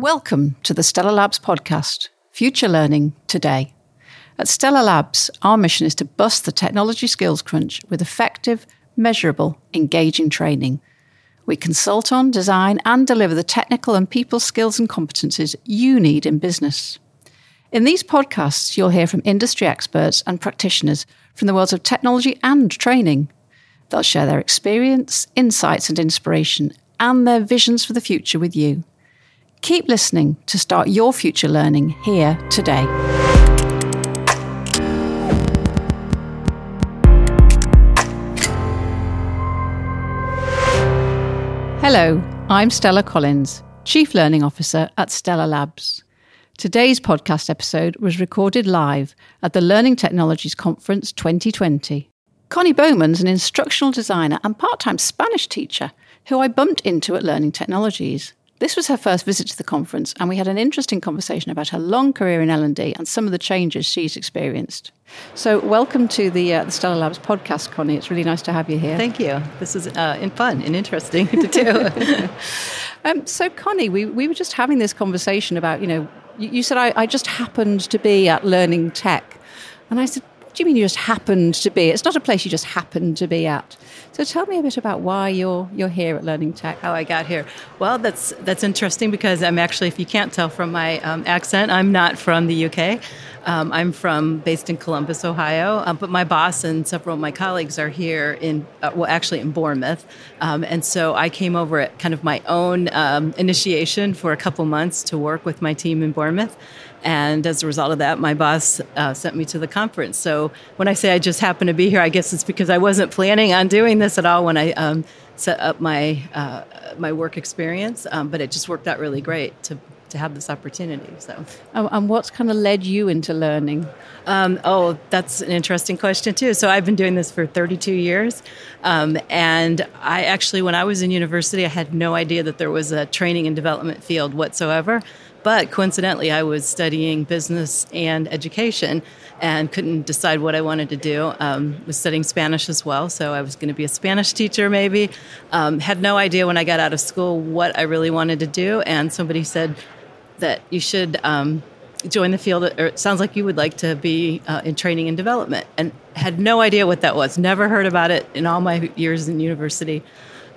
Welcome to the Stellar Labs podcast, Future Learning Today. At Stellar Labs, our mission is to bust the technology skills crunch with effective, measurable, engaging training. We consult on, design, and deliver the technical and people skills and competencies you need in business. In these podcasts, you'll hear from industry experts and practitioners from the worlds of technology and training. They'll share their experience, insights, and inspiration, and their visions for the future with you. Keep listening to start your future learning here today. Hello, I'm Stella Collins, Chief Learning Officer at Stellar Labs. Today's podcast episode was recorded live at the Learning Technologies Conference 2020. Connie Bowman's an instructional designer and part time Spanish teacher who I bumped into at Learning Technologies. This was her first visit to the conference, and we had an interesting conversation about her long career in L&D and some of the changes she's experienced. So, welcome to the, uh, the Stellar Labs podcast, Connie. It's really nice to have you here. Thank you. This is uh, fun and interesting to do. um, so, Connie, we, we were just having this conversation about, you know, you, you said I, I just happened to be at Learning Tech. And I said, you mean you just happened to be? It's not a place you just happened to be at. So tell me a bit about why you're you're here at Learning Tech. How I got here. Well, that's that's interesting because I'm actually, if you can't tell from my um, accent, I'm not from the UK. Um, I'm from based in Columbus, Ohio, uh, but my boss and several of my colleagues are here in uh, well, actually in Bournemouth, um, and so I came over at kind of my own um, initiation for a couple months to work with my team in Bournemouth. And as a result of that, my boss uh, sent me to the conference. So when I say I just happened to be here, I guess it's because I wasn't planning on doing this at all when I um, set up my uh, my work experience. Um, but it just worked out really great to to have this opportunity. So, and what's kind of led you into learning? Um, oh, that's an interesting question too. So I've been doing this for 32 years, um, and I actually, when I was in university, I had no idea that there was a training and development field whatsoever. But coincidentally, I was studying business and education and couldn't decide what I wanted to do. Um, was studying Spanish as well, so I was going to be a Spanish teacher maybe. Um, had no idea when I got out of school what I really wanted to do, and somebody said that you should um, join the field, or it sounds like you would like to be uh, in training and development, and had no idea what that was. Never heard about it in all my years in university.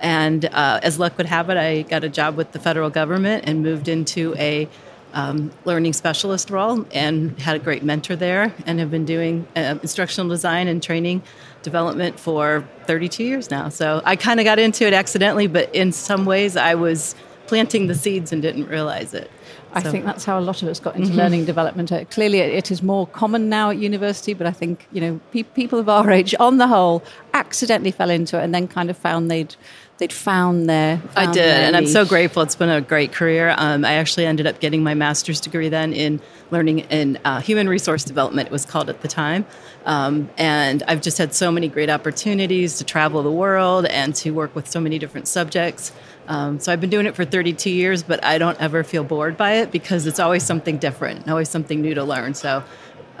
And uh, as luck would have it, I got a job with the federal government and moved into a um, learning specialist role and had a great mentor there and have been doing uh, instructional design and training development for 32 years now. So I kind of got into it accidentally, but in some ways I was planting the seeds and didn't realize it. I think that's how a lot of us got into mm-hmm. learning development. Uh, clearly, it is more common now at university, but I think you know pe- people of our age, on the whole, accidentally fell into it and then kind of found they'd they'd found their. Found I did, and I'm so grateful. It's been a great career. Um, I actually ended up getting my master's degree then in learning in uh, human resource development. It was called at the time, um, and I've just had so many great opportunities to travel the world and to work with so many different subjects. Um, so I've been doing it for 32 years, but I don't ever feel bored by it because it's always something different, always something new to learn. So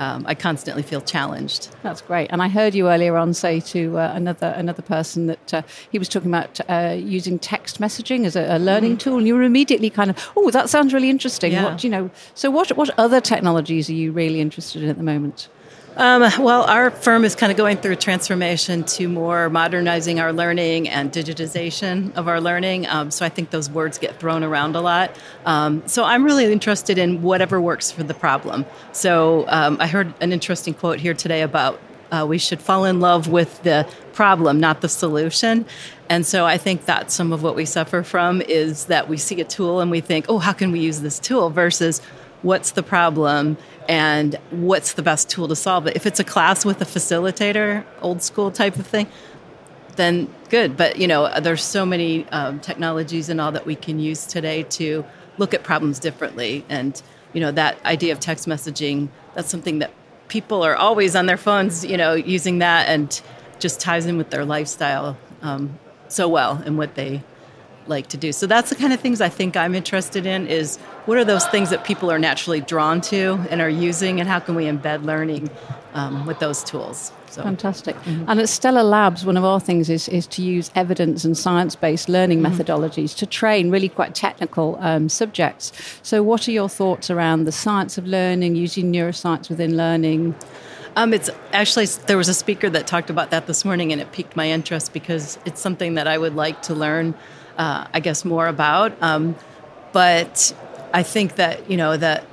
um, I constantly feel challenged. That's great. And I heard you earlier on say to uh, another another person that uh, he was talking about uh, using text messaging as a, a learning mm. tool, and you were immediately kind of, oh, that sounds really interesting. Yeah. What you know? So what what other technologies are you really interested in at the moment? Um, well, our firm is kind of going through a transformation to more modernizing our learning and digitization of our learning. Um, so I think those words get thrown around a lot. Um, so I'm really interested in whatever works for the problem. So um, I heard an interesting quote here today about uh, we should fall in love with the problem, not the solution. And so I think that's some of what we suffer from is that we see a tool and we think, oh, how can we use this tool versus what's the problem and what's the best tool to solve it. If it's a class with a facilitator, old school type of thing, then good. But you know, there's so many um, technologies and all that we can use today to look at problems differently. And you know, that idea of text messaging, that's something that people are always on their phones, you know, using that and just ties in with their lifestyle um, so well and what they like to do. So that's the kind of things I think I'm interested in is what are those things that people are naturally drawn to and are using and how can we embed learning um, with those tools. So. Fantastic. Mm-hmm. And at Stellar Labs, one of our things is, is to use evidence and science based learning mm-hmm. methodologies to train really quite technical um, subjects. So, what are your thoughts around the science of learning, using neuroscience within learning? Um, it's actually there was a speaker that talked about that this morning, and it piqued my interest because it's something that I would like to learn, uh, I guess, more about. Um, but I think that you know that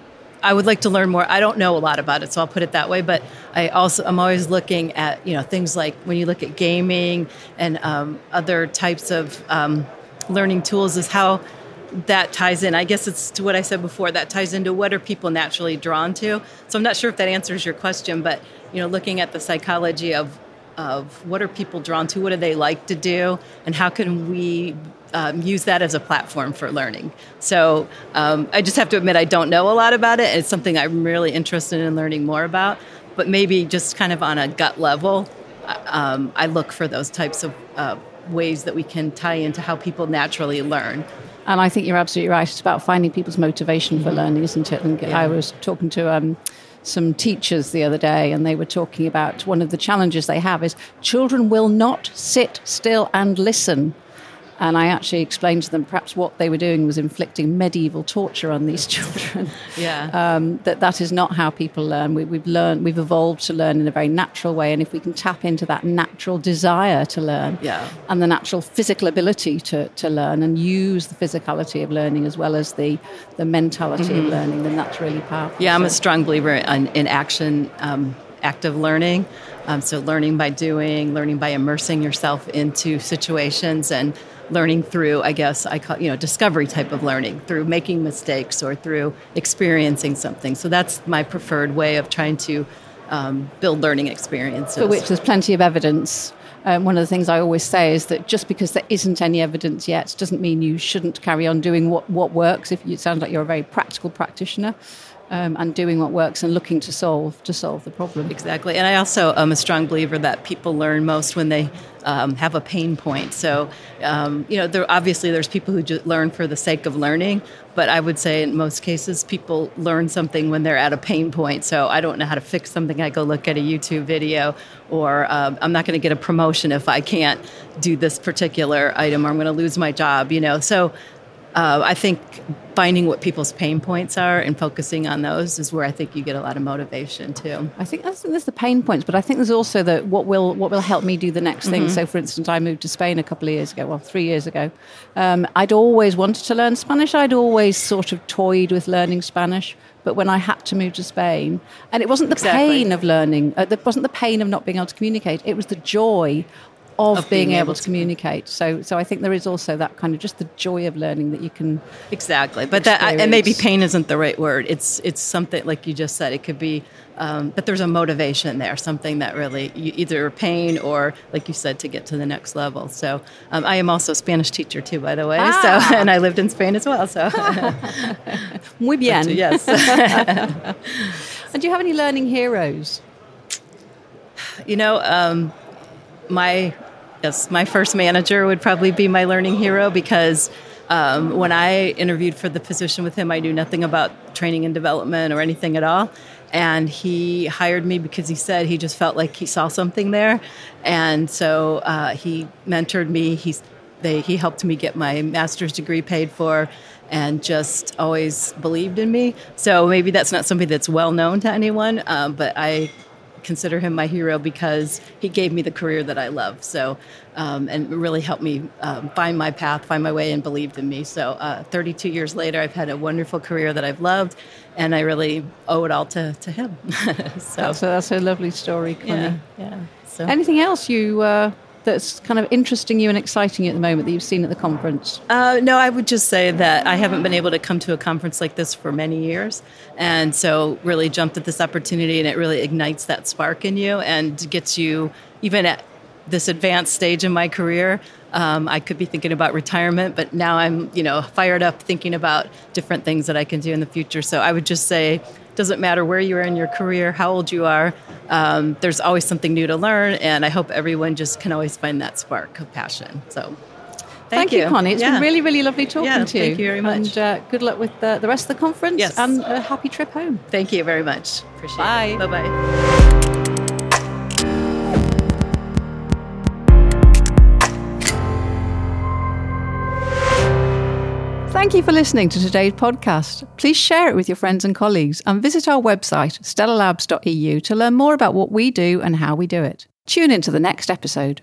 I would like to learn more. I don't know a lot about it, so I'll put it that way. But I also I'm always looking at you know things like when you look at gaming and um, other types of um, learning tools, is how that ties in. I guess it's to what I said before. That ties into what are people naturally drawn to. So I'm not sure if that answers your question, but you know, looking at the psychology of of what are people drawn to, what do they like to do, and how can we um, use that as a platform for learning. So um, I just have to admit I don't know a lot about it. It's something I'm really interested in learning more about. But maybe just kind of on a gut level, uh, um, I look for those types of uh, ways that we can tie into how people naturally learn. And I think you're absolutely right. It's about finding people's motivation for learning, isn't it? And yeah. I was talking to um, some teachers the other day, and they were talking about one of the challenges they have is children will not sit still and listen and I actually explained to them perhaps what they were doing was inflicting medieval torture on these children. yeah. Um, that that is not how people learn. We, we've learned, we've evolved to learn in a very natural way. And if we can tap into that natural desire to learn yeah. and the natural physical ability to, to learn and use the physicality of learning as well as the, the mentality mm-hmm. of learning, then that's really powerful. Yeah, I'm a strong believer in, in action. Um, active learning. Um, so, learning by doing, learning by immersing yourself into situations, and learning through, I guess, I call you know discovery type of learning through making mistakes or through experiencing something. So that's my preferred way of trying to um, build learning experiences. For which there's plenty of evidence. Um, one of the things I always say is that just because there isn't any evidence yet doesn't mean you shouldn't carry on doing what, what works. If you, it sounds like you're a very practical practitioner, um, and doing what works and looking to solve to solve the problem. Exactly, and I also am a strong believer that people learn most when they um, have a pain point. So, um, you know, there obviously there's people who just learn for the sake of learning, but I would say in most cases people learn something when they're at a pain point. So I don't know how to fix something. I go look at a YouTube video, or um, I'm not going to get a promotion if I can't do this particular item, or I'm going to lose my job. You know, so uh, I think finding what people's pain points are and focusing on those is where I think you get a lot of motivation too. I think that's there's the pain points, but I think there's also the what will what will help me do the next thing. Mm-hmm. So, for instance, I moved to Spain a couple of years ago, well, three years ago. Um, I'd always wanted to learn Spanish. I'd always sort of toyed with learning Spanish. But when I had to move to Spain, and it wasn't the exactly. pain of learning, uh, it wasn't the pain of not being able to communicate, it was the joy of, of being, being, able, able to, communicate. So, so I think there is also that kind of just the joy of learning that you can exactly. But experience. that and maybe pain isn't the right word. It's it's something like you just said. It could be, um, but there's a motivation there, something that really you, either pain or like you said to get to the next level. So um, I am also a Spanish teacher too, by the way. Ah. So and I lived in Spain as well. So muy bien. But, yes. and do you have any learning heroes? You know. Um, my yes, my first manager would probably be my learning hero because um, when I interviewed for the position with him, I knew nothing about training and development or anything at all. And he hired me because he said he just felt like he saw something there. And so uh, he mentored me. He, they, he helped me get my master's degree paid for and just always believed in me. So maybe that's not something that's well known to anyone, um, but I consider him my hero because he gave me the career that I love. So, um, and really helped me um, find my path, find my way, and believed in me. So, uh, 32 years later, I've had a wonderful career that I've loved, and I really owe it all to, to him. so that's a, that's a lovely story, Connie. Yeah. yeah. So. Anything else you uh, that's kind of interesting you and exciting you at the moment that you've seen at the conference? Uh, no, I would just say that I haven't been able to come to a conference like this for many years. And so, really jumped at this opportunity, and it really ignites that spark in you and gets you, even at this advanced stage in my career, um, I could be thinking about retirement, but now I'm, you know, fired up thinking about different things that I can do in the future. So I would just say, doesn't matter where you are in your career, how old you are, um, there's always something new to learn, and I hope everyone just can always find that spark of passion. So. Thank, Thank you, Connie. It's Yeah. been really, really lovely talking Yeah, to you. thank you very much. And uh, good luck with the, the rest of the conference Yes. and a happy trip home. Thank you very much. Appreciate Bye. it. Bye bye. Thank you for listening to today's podcast. Please share it with your friends and colleagues and visit our website, stellarlabs.eu, to learn more about what we do and how we do it. Tune into the next episode.